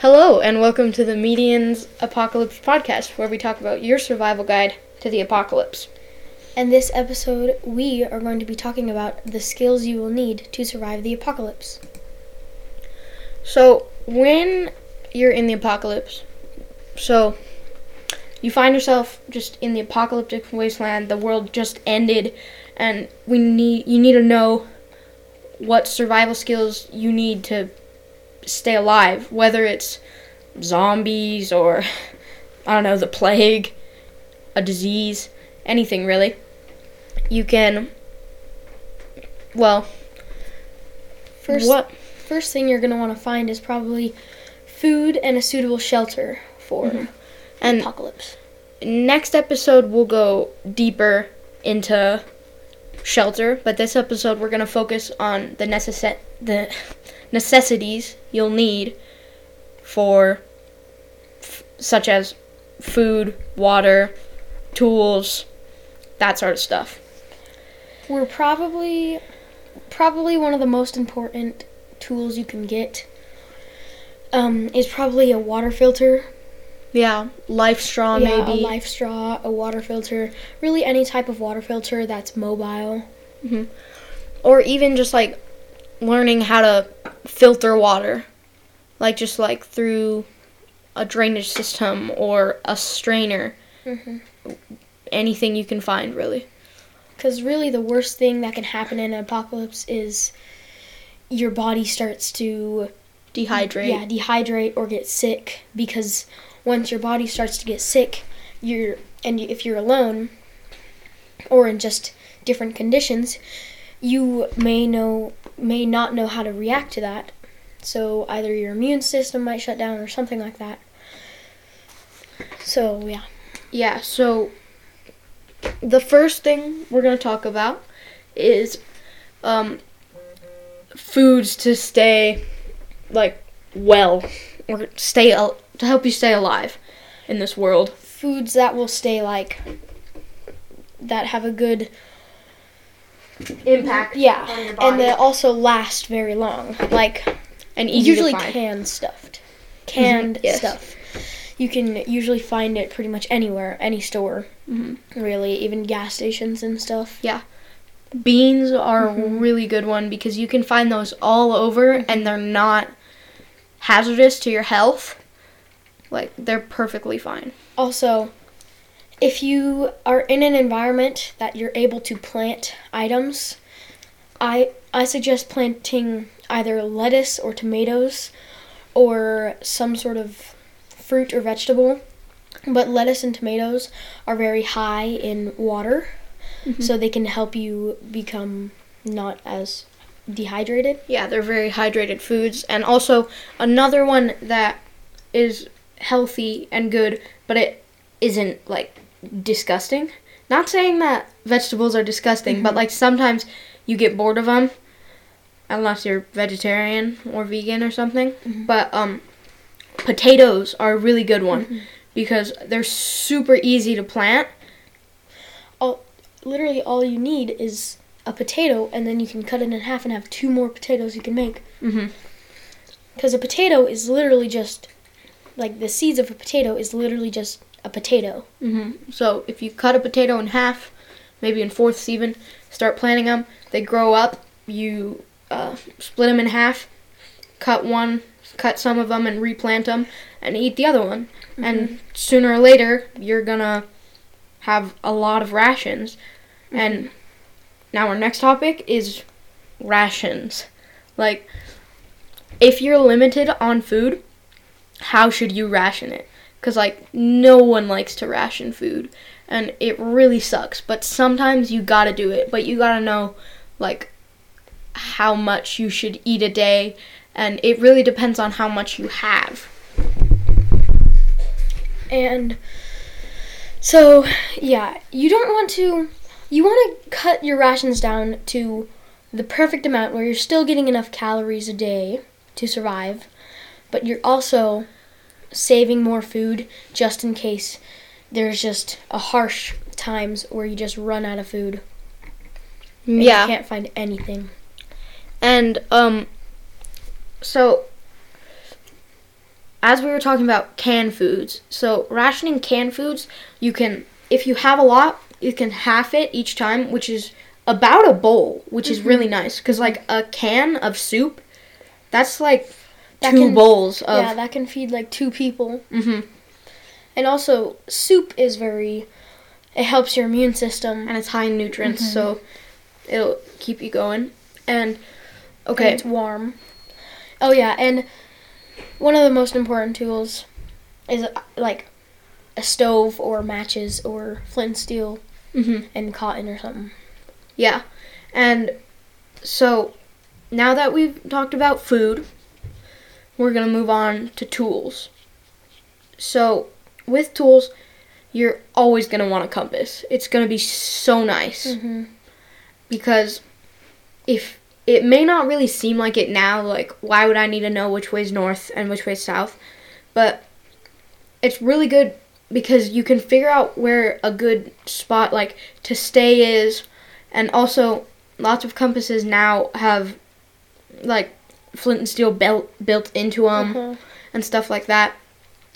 Hello, and welcome to the Medians Apocalypse podcast, where we talk about your survival guide to the apocalypse. In this episode, we are going to be talking about the skills you will need to survive the apocalypse. So, when you're in the apocalypse, so you find yourself just in the apocalyptic wasteland, the world just ended, and we need you need to know what survival skills you need to stay alive, whether it's zombies or I don't know, the plague, a disease, anything really. You can well, First, what first thing you're going to want to find is probably food and a suitable shelter for mm-hmm. the and apocalypse. next episode we'll go deeper into shelter, but this episode we're going to focus on the necess- the necessities you'll need for f- such as food, water, tools, that sort of stuff. We're probably probably one of the most important tools you can get um, is probably a water filter Yeah, life straw yeah, maybe. a life straw, a water filter, really any type of water filter that's mobile. or even just like learning how to filter water like just like through a drainage system or a strainer Mhm. anything you can find really Because really, the worst thing that can happen in an apocalypse is your body starts to dehydrate yeah dehydrate or get sick. Because once your body starts to get sick, you're and if you're alone or in just different conditions, you may know may not know how to react to that. So either your immune system might shut down or something like that. So yeah. yeah so the first thing we're going to talk about is um foods to stay like well or stay al- to help you stay alive in this world foods that will stay like that have a good impact yeah on your and they also last very long like and easy usually to find. canned stuffed canned yes. stuff you can usually find it pretty much anywhere any store Mhm. really even gas stations and stuff Yeah. Beans are a Mhm. really good one because you can find those all over and they're not hazardous to your health. Like they're perfectly fine. also if you are in an environment that you're able to plant items i i suggest planting either lettuce or tomatoes or some sort of fruit or vegetable. But lettuce and tomatoes are very high in water mm-hmm. so they can help you become not as dehydrated. Yeah, they're very hydrated foods. And also another one that is healthy and good, but it isn't like disgusting. Not saying that vegetables are disgusting, but like sometimes you get bored of them unless you're vegetarian or vegan or something. But um potatoes are a really good one because they're super easy to plant. All literally all you need is a potato and then you can cut it in half and have two more potatoes you can make Mhm. because a potato is literally just like the seeds of a potato is literally just a potato hmm So if you cut a potato in half, maybe in fourths even, start planting them. They grow up. You uh, split them in half, cut one, cut some of them, and replant them, and eat the other one. And sooner or later, you're gonna have a lot of rations. And now our next topic is rations. Like, if you're limited on food, how should you ration it? Because, like, no one likes to ration food. And it really sucks. But sometimes you gotta do it. But you gotta know, like, how much you should eat a day. And it really depends on how much you have. and so yeah you don't want to you want to cut your rations down to the perfect amount where you're still getting enough calories a day to survive but you're also saving more food just in case there's just a harsh times where you just run out of food yeah. you can't find anything And um so as we were talking about canned foods, so rationing canned foods, you can, if you have a lot, you can half it each time, which is about a bowl, which is really nice. Because, like, a can of soup, that's like That two can- bowls of. yeah, that can feed like two people. hmm And also, soup is very. It helps your immune system. And it's high in nutrients, Mhm. so it'll keep you going. And, and okay, it's warm. Oh yeah, and one of the most important tools is like a stove or matches or flint and steel hmm and cotton or something. Yeah. And so now that we've talked about food, we're going to move on to tools. So with tools, you're always going to want a compass. It's going to be so nice Mm-hmm. because if it may not really seem like it now, like why would I need to know which way's north and which way's south? But it's really good because you can figure out where a good spot like to stay is and also lots of compasses now have like flint and steel belt built into them Mhm. and stuff like that.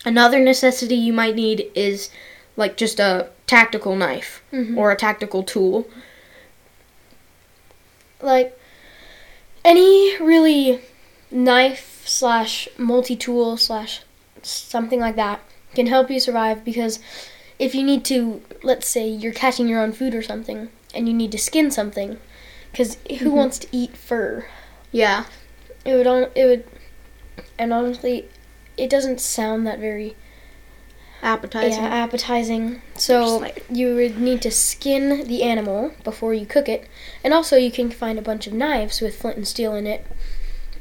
Another necessity you might need is like just a tactical knife Mhm. or a tactical tool. like any really knife slash multi tool slash something like that can help you survive because if you need to, let's say you're catching your own food or something and you need to skin something, because who Mhm. wants to eat fur? Yeah. It would on it would, and honestly, it doesn't sound that very Appetizing. yeah, appetizing. So like- you would need to skin the animal before you cook it, and also you can find a bunch of knives with flint and steel in it,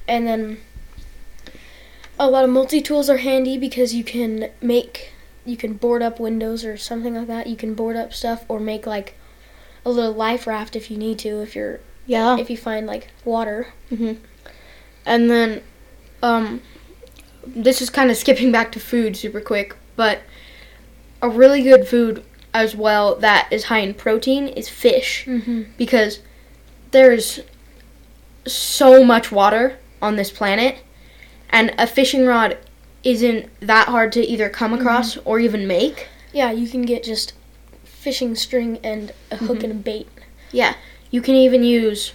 and then a lot of multi tools are handy because you can make you can board up windows or something like that. You can board up stuff or make like a little life raft if you need to if you're Yeah. if you find like water. hmm And then, um, this is kind of skipping back to food super quick, but a really good food as well that is high in protein is fish Mm-hmm. because there's so much water on this planet, and a fishing rod isn't that hard to either come across or even make. Yeah, you can get just fishing string and a hook Mhm. and a bait. Yeah, you can even use.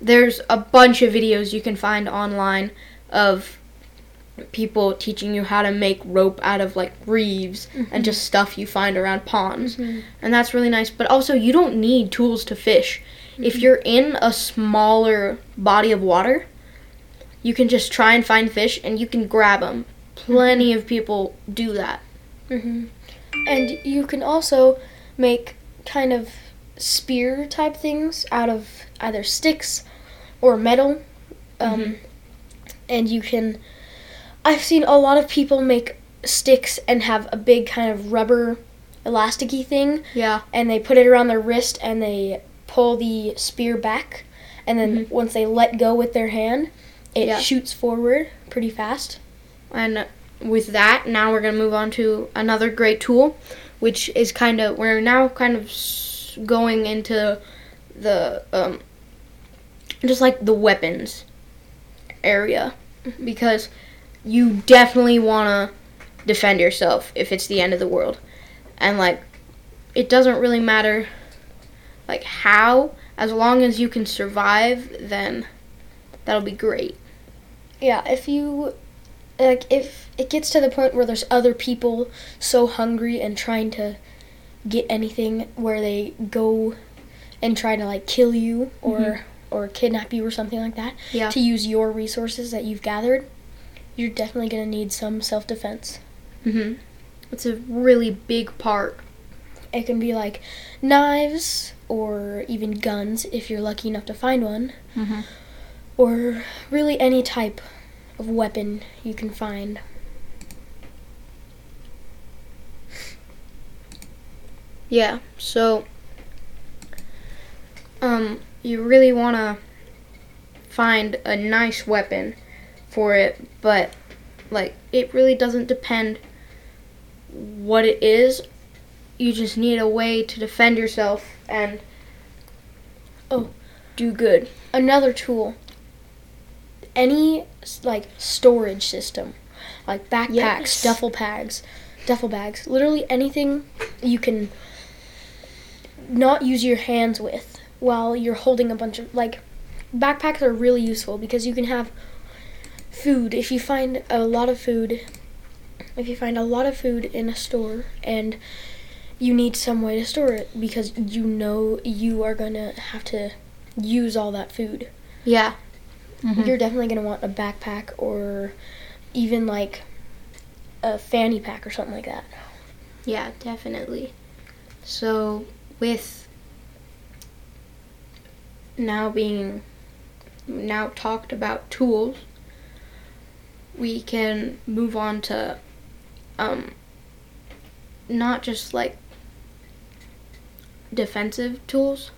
There's a bunch of videos you can find online of people teaching you how to make rope out of like reeves and just stuff you find around ponds. Mhm. And that's really nice. But also, you don't need tools to fish. If you're in a smaller body of water, you can just try and find fish and you can grab them. Plenty of people do that. hmm And you can also make kind of spear type things out of either sticks or metal. Um, Mhm. And you can. I've seen a lot of people make sticks and have a big kind of rubber elasticy thing, Yeah. and they put it around their wrist and they pull the spear back, and then Mhm. once they let go with their hand, it Yeah. shoots forward pretty fast. And with that, now we're going to move on to another great tool, which is kind of, we're now kind of going into the, um, just like the weapons area. Because you definitely want to defend yourself if it's the end of the world. And, like, it doesn't really matter, like, how, as long as you can survive, then that'll be great. Yeah, if you like if it gets to the point where there's other people so hungry and trying to get anything where they go and try to like kill you or Mhm. Or kidnap you or something like that Yeah. to use your resources that you've gathered, you're definitely going to need some self-defense. hmm It's a really big part. It can be like knives or even guns if you're lucky enough to find one Mm-hmm. or really any type of weapon you can find. Yeah, so um you really want to find a nice weapon for it, but like it really doesn't depend what it is. You just need a way to defend yourself and Oh. do good. another tool any like storage system like backpacks, Yes. duffel bags, duffel bags, literally anything you can not use your hands with while you're holding a bunch of like backpacks are really useful because you can have food if you find a lot of food if you find a lot of food in a store and you need some way to store it because you know you are going to have to use all that food Yeah. Mhm. you're definitely going to want a backpack or even like a fanny pack or something like that Yeah, definitely. So, with now being now talked about tools, we can move on to um not just like defensive tools,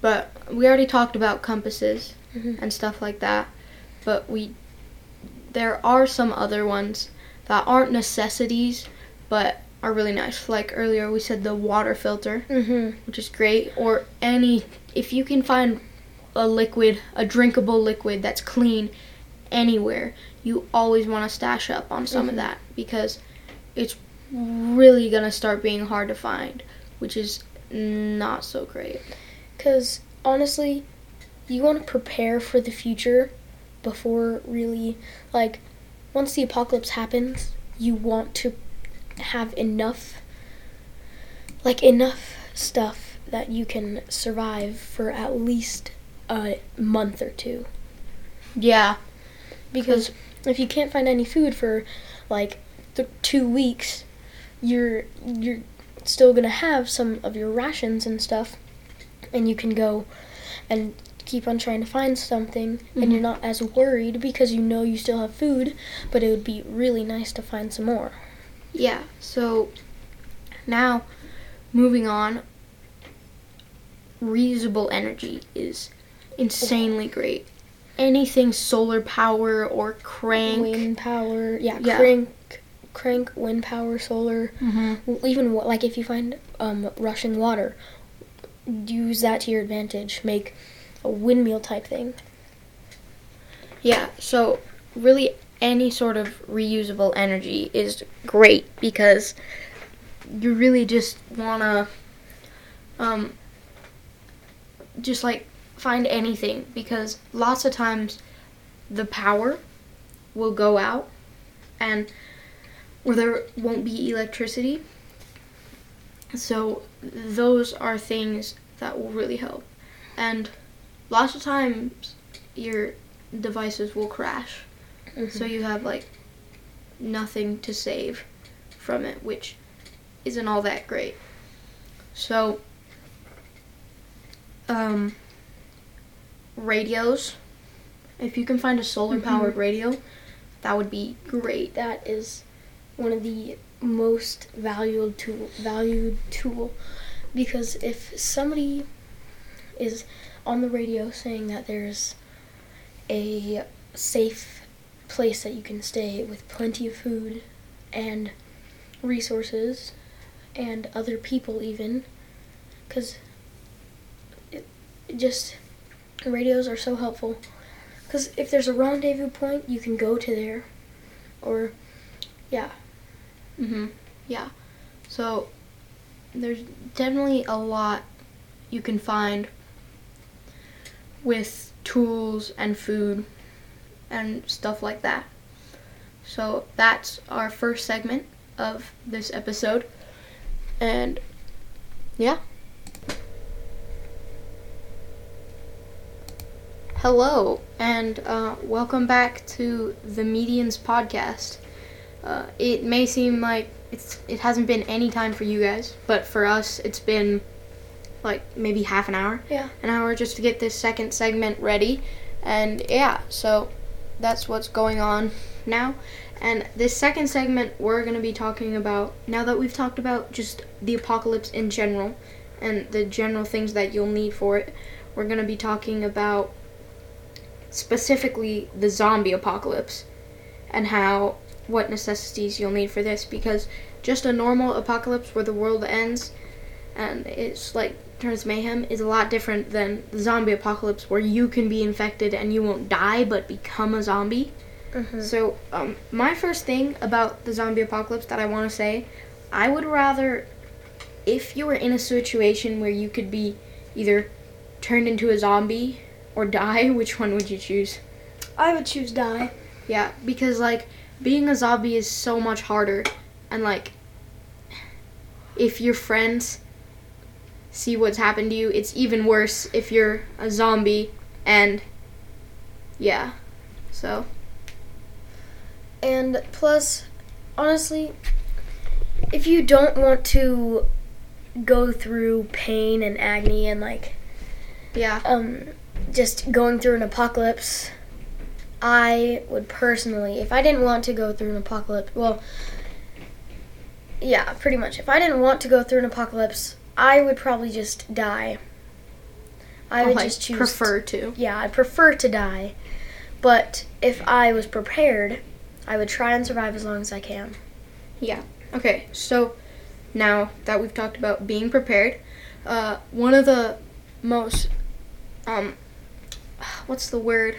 but we already talked about compasses Mhm. and stuff like that, but we there are some other ones that aren't necessities but are really nice. Like earlier, we said the water filter, mhm which is great, or any if you can find a liquid, a drinkable liquid that's clean anywhere, you always want to stash up on some of Mhm. that because it's really gonna start being hard to find, which is not so great. Because honestly, you want to prepare for the future before really, like, once the apocalypse happens, you want to have enough, like, enough stuff that you can survive for at least a month or two. Yeah, Because if you can't find any food for, like, th- two weeks, you're you're still gonna have some of your rations and stuff, and you can go and keep on trying to find something, and Mhm. you're not as worried because you know you still have food. But it would be really nice to find some more. Yeah, so now moving on, reusable energy is insanely great. Anything solar power or crank. Wind power, yeah, Yeah. crank, crank, wind power, solar. Mm-hmm. even like if you find um, rushing water, use that to your advantage. Make a windmill type thing. Yeah, so really any sort of reusable energy is great because you really just want to um just like find anything because lots of times the power will go out and or there won't be electricity. So those are things that will really help. And lots of times your devices will crash. Mm-hmm. So you have like nothing to save from it, which isn't all that great. So um radios. If you can find a solar powered radio, that would be great. that is one of the most valued tool valued tool. Because if somebody is on the radio saying that there's a safe place that you can stay with plenty of food and resources and other people even because just radios are so helpful because if there's a rendezvous point you can go to there or yeah mm-hmm, Yeah. So there's definitely a lot you can find with tools and food and stuff like that. So that's our first segment of this episode. And yeah. Hello, and uh, welcome back to the Medians podcast. Uh, it may seem like it's it hasn't been any time for you guys, but for us, it's been like maybe half an hour, Yeah. an hour just to get this second segment ready, and yeah, so that's what's going on now. And this second segment, we're gonna be talking about now that we've talked about just the apocalypse in general and the general things that you'll need for it. We're gonna be talking about specifically the zombie apocalypse and how what necessities you'll need for this because just a normal apocalypse where the world ends and it's like turns mayhem is a lot different than the zombie apocalypse where you can be infected and you won't die but become a zombie Mm-hmm. So, um, my first thing about the zombie apocalypse that I want to say, I would rather, if you were in a situation where you could be either turned into a zombie or die, which one would you choose? I would choose die. Yeah, because like being a zombie is so much harder, and like if your friends see what's happened to you, it's even worse if you're a zombie, and yeah, so And plus, honestly, if you don't want to go through pain and agony and like yeah, um just going through an apocalypse, I would personally, if I didn't want to go through an apocalypse, well, yeah, pretty much. If I didn't want to go through an apocalypse, I would probably just die. I would just choose prefer to. yeah, I prefer to die. But if I was prepared, I would try and survive as long as I can. Yeah. Okay, so now that we've talked about being prepared, uh, one of the most, um, what's the word?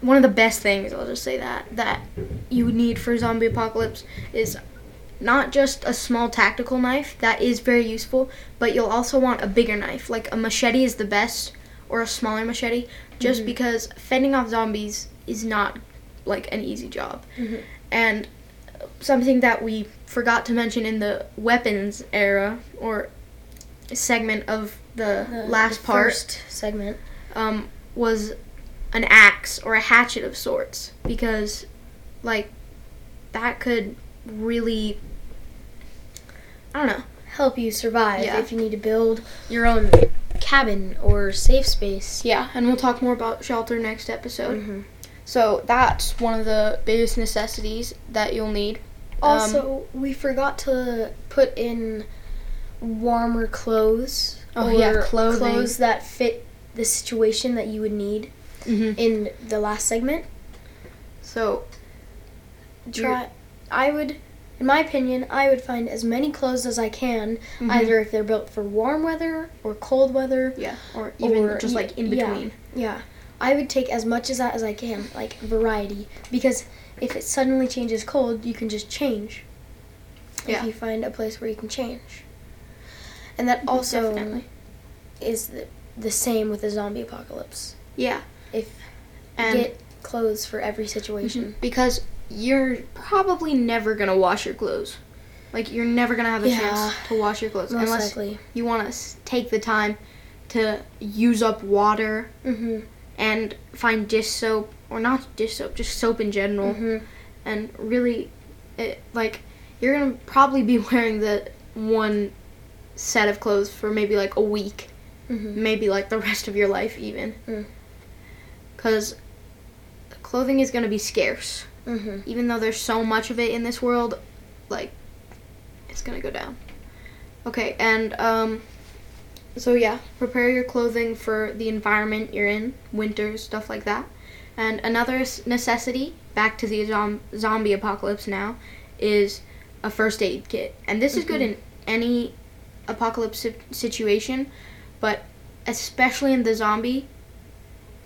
One of the best things, I'll just say that, that you need for zombie apocalypse is not just a small tactical knife, that is very useful, but you'll also want a bigger knife. Like a machete is the best, or a smaller machete, just Mhm. because fending off zombies is not like an easy job. Mhm. And something that we forgot to mention in the weapons era or segment of the, last part first segment. um, was an axe or a hatchet of sorts because like that could really I don't know. help you survive Yeah. if you need to build your own cabin or safe space. Yeah, and we'll talk more about shelter next episode. Mhm. So that's one of the biggest necessities that you'll need. Um, Also, we forgot to put in warmer clothes. Oh, yeah, or clothing. Clothes that fit the situation that you would need mhm. in the last segment. so Try. I would, in my opinion, I would find as many clothes as I can, mhm. either if they're built for warm weather or cold weather. yeah, or even or- just like in yeah. between. Yeah, I would take as much as that as I can, like variety, because if it suddenly changes cold, you can just change. Yeah. If you find a place where you can change. And that also Definitely. is the, the same with the zombie apocalypse. Yeah. If And get clothes for every situation. because you're probably never gonna wash your clothes. Like you're never gonna have a Yeah. chance to wash your clothes Most unless likely. you want to take the time to use up water Mm-hmm. and find dish soap or not dish soap, just soap in general, Mm-hmm. and really, it, like you're gonna probably be wearing the one set of clothes for maybe like a week, Mm-hmm. maybe like the rest of your life even, Mm. because clothing is gonna be scarce. Mm-hmm. even though there's so much of it in this world, like it's gonna go down. Okay, and um, so yeah, prepare your clothing for the environment you're in, winter stuff like that. And another necessity, back to the zom- zombie apocalypse now, is a first aid kit, and this is good in any apocalypse situation, but especially in the zombie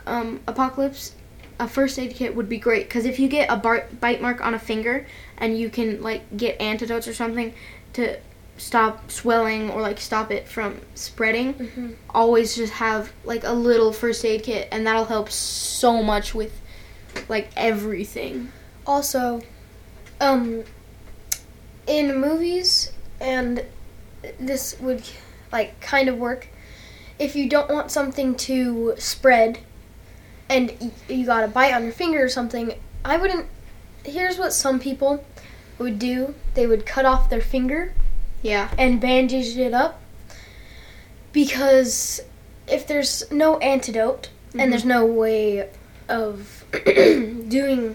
um, apocalypse, a first aid kit would be great because if you get a bar- bite mark on a finger and you can like get antidotes or something to stop swelling or like stop it from spreading Mm-hmm. always just have like a little first aid kit and that'll help so much with like everything Also, um, in movies, and this would like kind of work if you don't want something to spread, and y- you got a bite on your finger or something. I wouldn't. Here's what some people would do: they would cut off their finger yeah and bandage it up because if there's no antidote Mhm. and there's no way of doing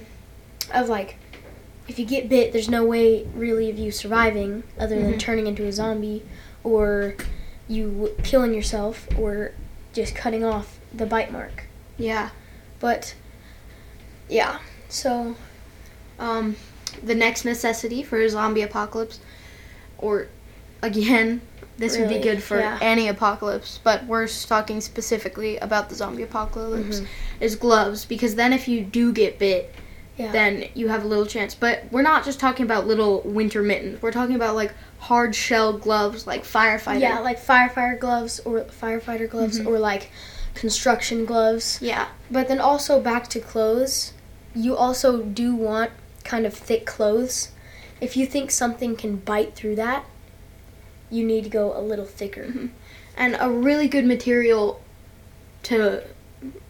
of like if you get bit there's no way really of you surviving other than Mhm. turning into a zombie or you killing yourself or just cutting off the bite mark yeah but yeah so um the next necessity for a zombie apocalypse or again, this would be good for yeah. any apocalypse, but we're talking specifically about the zombie apocalypse, Mhm. is gloves. Because then if you do get bit, Yeah. then you have a little chance. But we're not just talking about little winter mittens. We're talking about like hard shell gloves, like firefighter. yeah, like firefighter gloves or firefighter gloves Mhm. or like construction gloves. Yeah. But then also back to clothes, you also do want kind of thick clothes. If you think something can bite through that, you need to go a little thicker. Mhm. And a really good material to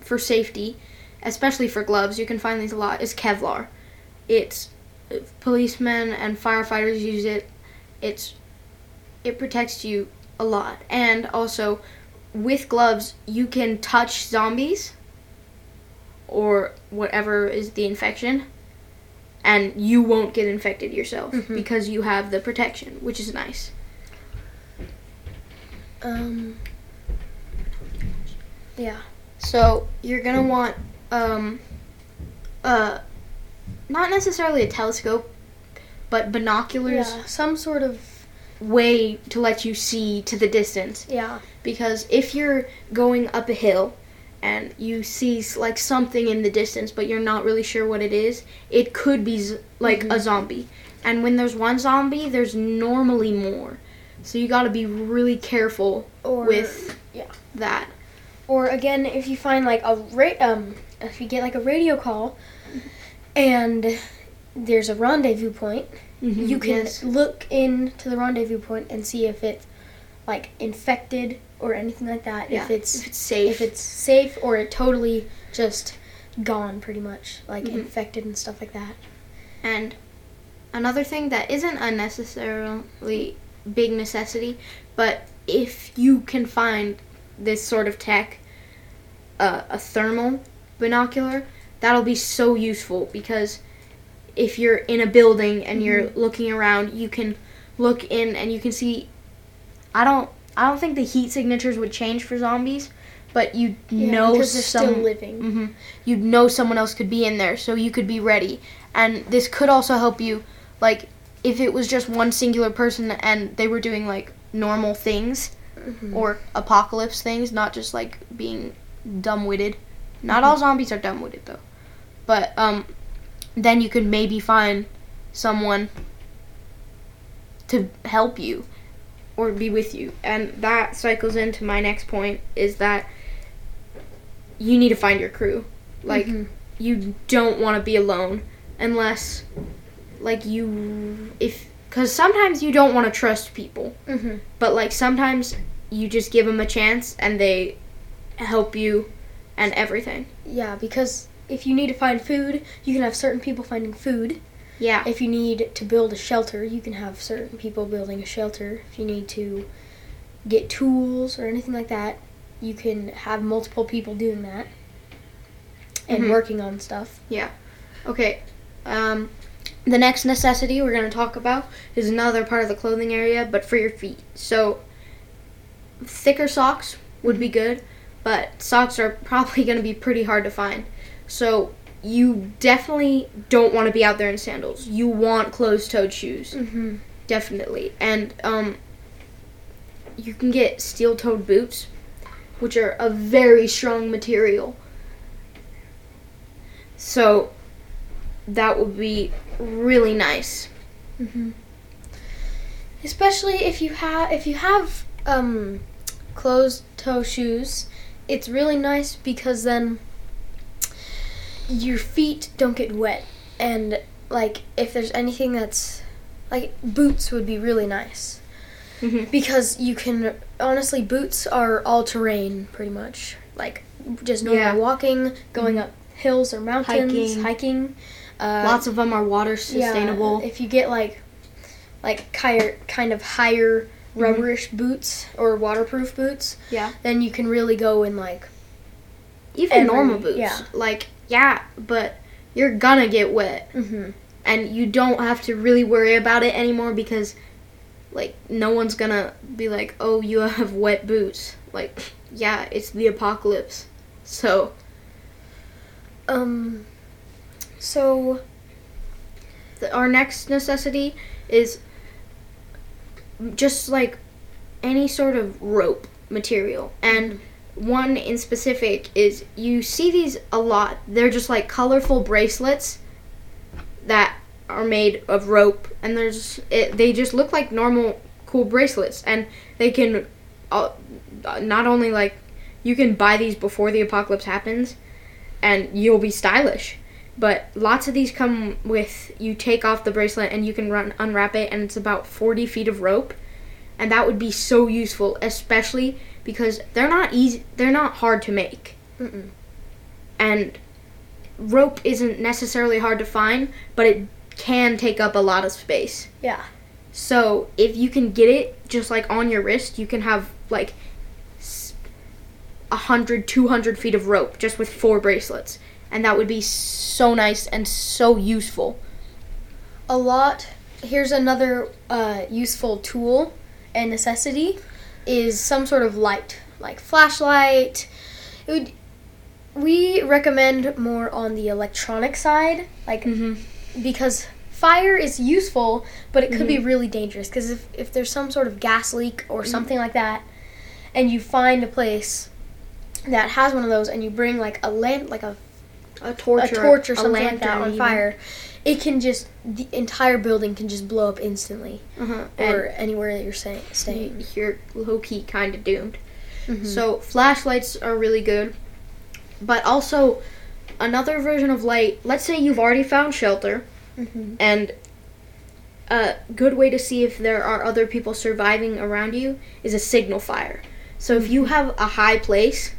for safety, especially for gloves, you can find these a lot, is Kevlar. It's policemen and firefighters use it. It's it protects you a lot. And also with gloves, you can touch zombies or whatever is the infection and you won't get infected yourself Mhm. because you have the protection, which is nice. Um Yeah. So you're gonna want um uh not necessarily a telescope, but binoculars Yeah, some sort of way to let you see to the distance. yeah. Because if you're going up a hill and you see like something in the distance, but you're not really sure what it is, it could be z- like a Mhm. zombie. And when there's one zombie, there's normally more. So you got to be really careful Or with yeah. that. Or again, if you find like a ra- um, if you get like a radio call, and there's a rendezvous point, you can Yes. look into the rendezvous point and see if it's like infected or anything like that. Yeah, If it's if it's safe. if it's safe or it totally just gone, pretty much like Mhm. infected and stuff like that. And another thing that isn't unnecessarily big necessity, but if you can find this sort of tech, uh, a thermal binocular, that'll be so useful because if you're in a building and you're looking around, you can look in and you can see. I don't. I don't think the heat signatures would change for zombies, but you Yeah, know some still living. hmm You'd know someone else could be in there, so you could be ready. And this could also help you, like, if it was just one singular person and they were doing, like, normal things Mhm. or apocalypse things, not just, like, being dumb witted. Not all zombies are dumb witted, though. But, um, then you could maybe find someone to help you or be with you. And that cycles into my next point is that you need to find your crew. Like, Mhm. you don't want to be alone unless, like, you. If. Because sometimes you don't want to trust people. Mhm. But, like, sometimes you just give them a chance and they help you and everything. Yeah, because if you need to find food, you can have certain people finding food. Yeah. If you need to build a shelter, you can have certain people building a shelter. If you need to get tools or anything like that, you can have multiple people doing that and Mhm. working on stuff. Yeah. Okay. Um, the next necessity we're going to talk about is another part of the clothing area, but for your feet. So, thicker socks would be good, but socks are probably going to be pretty hard to find. So, you definitely don't want to be out there in sandals. You want closed-toed shoes, Mm-hmm. definitely. And um, you can get steel-toed boots, which are a very strong material. So, that would be really nice. Mm-hmm. Especially if you have if you have um, closed toe shoes, it's really nice because then your feet don't get wet, and like if there's anything that's like boots would be really nice Mm-hmm. because you can honestly boots are all terrain pretty much like just normal Yeah. walking, going up hills or mountains, Hiking. hiking. Uh, Lots of them are water sustainable yeah, if you get like like kind of higher rubberish boots or waterproof boots, Yeah. then you can really go in like Even every- normal boots. yeah. Like, yeah, but you're gonna get wet. mm-hmm. And you don't have to really worry about it anymore because, like, no one's gonna be like, oh, you have wet boots. Like, yeah, it's the apocalypse. So, um so the, our next necessity is just like any sort of rope material. And one in specific is you see these a lot. They're just like colorful bracelets that are made of rope, and there's it, they just look like normal cool bracelets, and they can uh, not only like you can buy these before the apocalypse happens, and you'll be stylish. But lots of these come with you take off the bracelet and you can run unwrap it, and it's about 40 feet of rope, and that would be so useful, especially because they're not easy. They're not hard to make, Mm-mm. and rope isn't necessarily hard to find, but it can take up a lot of space. Yeah. So if you can get it just like on your wrist, you can have like s- a hundred, two hundred feet of rope just with four bracelets, and that would be so nice and so useful. a lot. Here's another uh, useful tool and necessity is some sort of light, like flashlight. It would, we recommend more on the electronic side, like Mm-hmm. because fire is useful, but it could Mm-hmm. be really dangerous. Because if if there's some sort of gas leak or something like that, and you find a place that has one of those, and you bring like a lamp, like a A torch, a torch or a something like that on even. fire, it can just the entire building can just blow up instantly, Uh-huh. or And anywhere that you're staying. staying. you're low key kind of doomed. Mhm. So flashlights are really good, but also another version of light. Let's say you've already found shelter, Mhm. and a good way to see if there are other people surviving around you is a signal fire. So if you have a high place,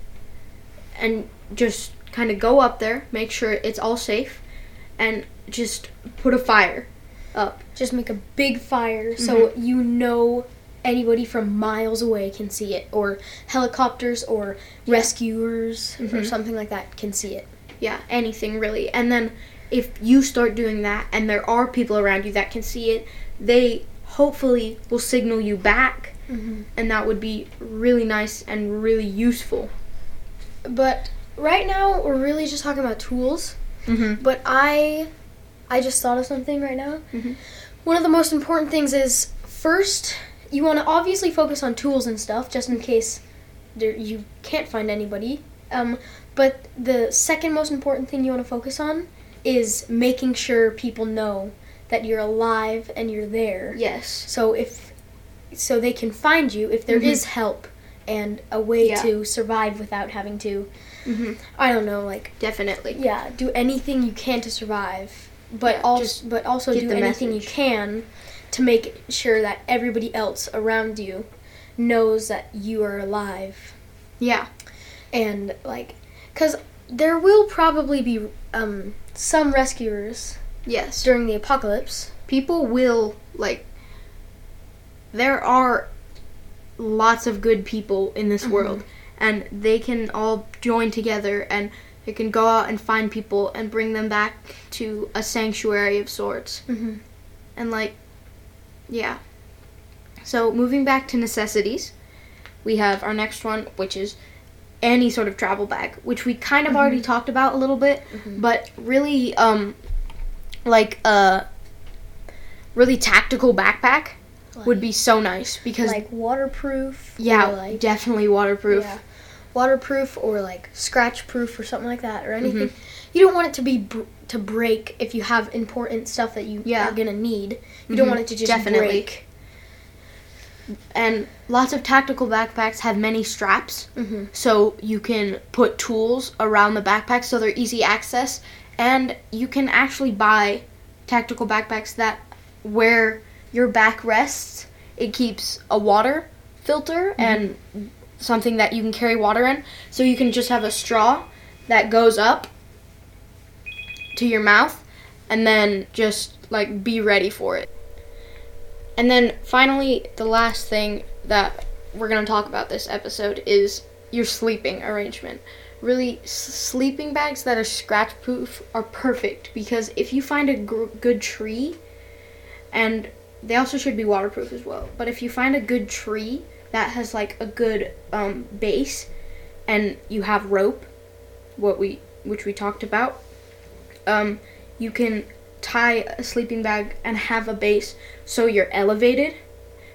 and just kind of go up there, make sure it's all safe, and just put a fire up. Just make a big fire so Mm-hmm. you know anybody from miles away can see it, or helicopters or rescuers or Mhm. something like that can see it. Yeah, anything really. And then if you start doing that and there are people around you that can see it, they hopefully will signal you back Mm-hmm. and that would be really nice and really useful. But right now we're really just talking about tools. Mhm. But I, I just thought of something right now. Mhm. One of the most important things is first you want to obviously focus on tools and stuff, just in case there, you can't find anybody. Um, but the second most important thing you want to focus on is making sure people know that you're alive and you're there. Yes. So if so they can find you if there is Mhm. help and a way Yeah. to survive without having to Mhm. I don't know like Definitely. yeah, do anything you can to survive, but Yeah, also but also do the anything you can to make sure that everybody else around you knows that you are alive Yeah. and like cuz there will probably be um some rescuers Yes. during the apocalypse. People will like there are lots of good people in this Mhm. world and they can all join together and they can go out and find people and bring them back to a sanctuary of sorts. Mhm. and like yeah so moving back to necessities we have our next one which is any sort of travel bag which we kind of already talked about a little bit Mhm. but really um like a really tactical backpack would be so nice because like waterproof. yeah like definitely waterproof Yeah. Waterproof or like scratch proof or something like that or anything. Mm-hmm. You don't want it to be br- to break if you have important stuff that you Yeah. are gonna need. You don't Mhm. want it to just Definitely. break. and lots of tactical backpacks have many straps Mm-hmm. so you can put tools around the backpack so they're easy access and you can actually buy tactical backpacks that where your back rests it keeps a water filter mm-hmm. and something that you can carry water in. So you can just have a straw that goes up to your mouth and then just like be ready for it. And then finally the last thing that we're going to talk about this episode is your sleeping arrangement. Really, s- sleeping bags that are scratch proof are perfect because if you find a gr- good tree, and they also should be waterproof as well, but if you find a good tree that has like a good um, base and you have rope, what we which we talked about, um, you can tie a sleeping bag and have a base so you're elevated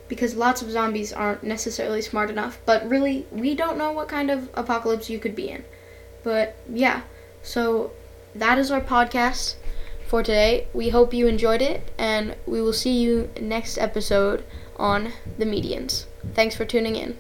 because lots of zombies aren't necessarily smart enough. But really, we don't know what kind of apocalypse you could be in. But yeah, so that is our podcast for today. We hope you enjoyed it, and we will see you next episode on the medians. Thanks for tuning in.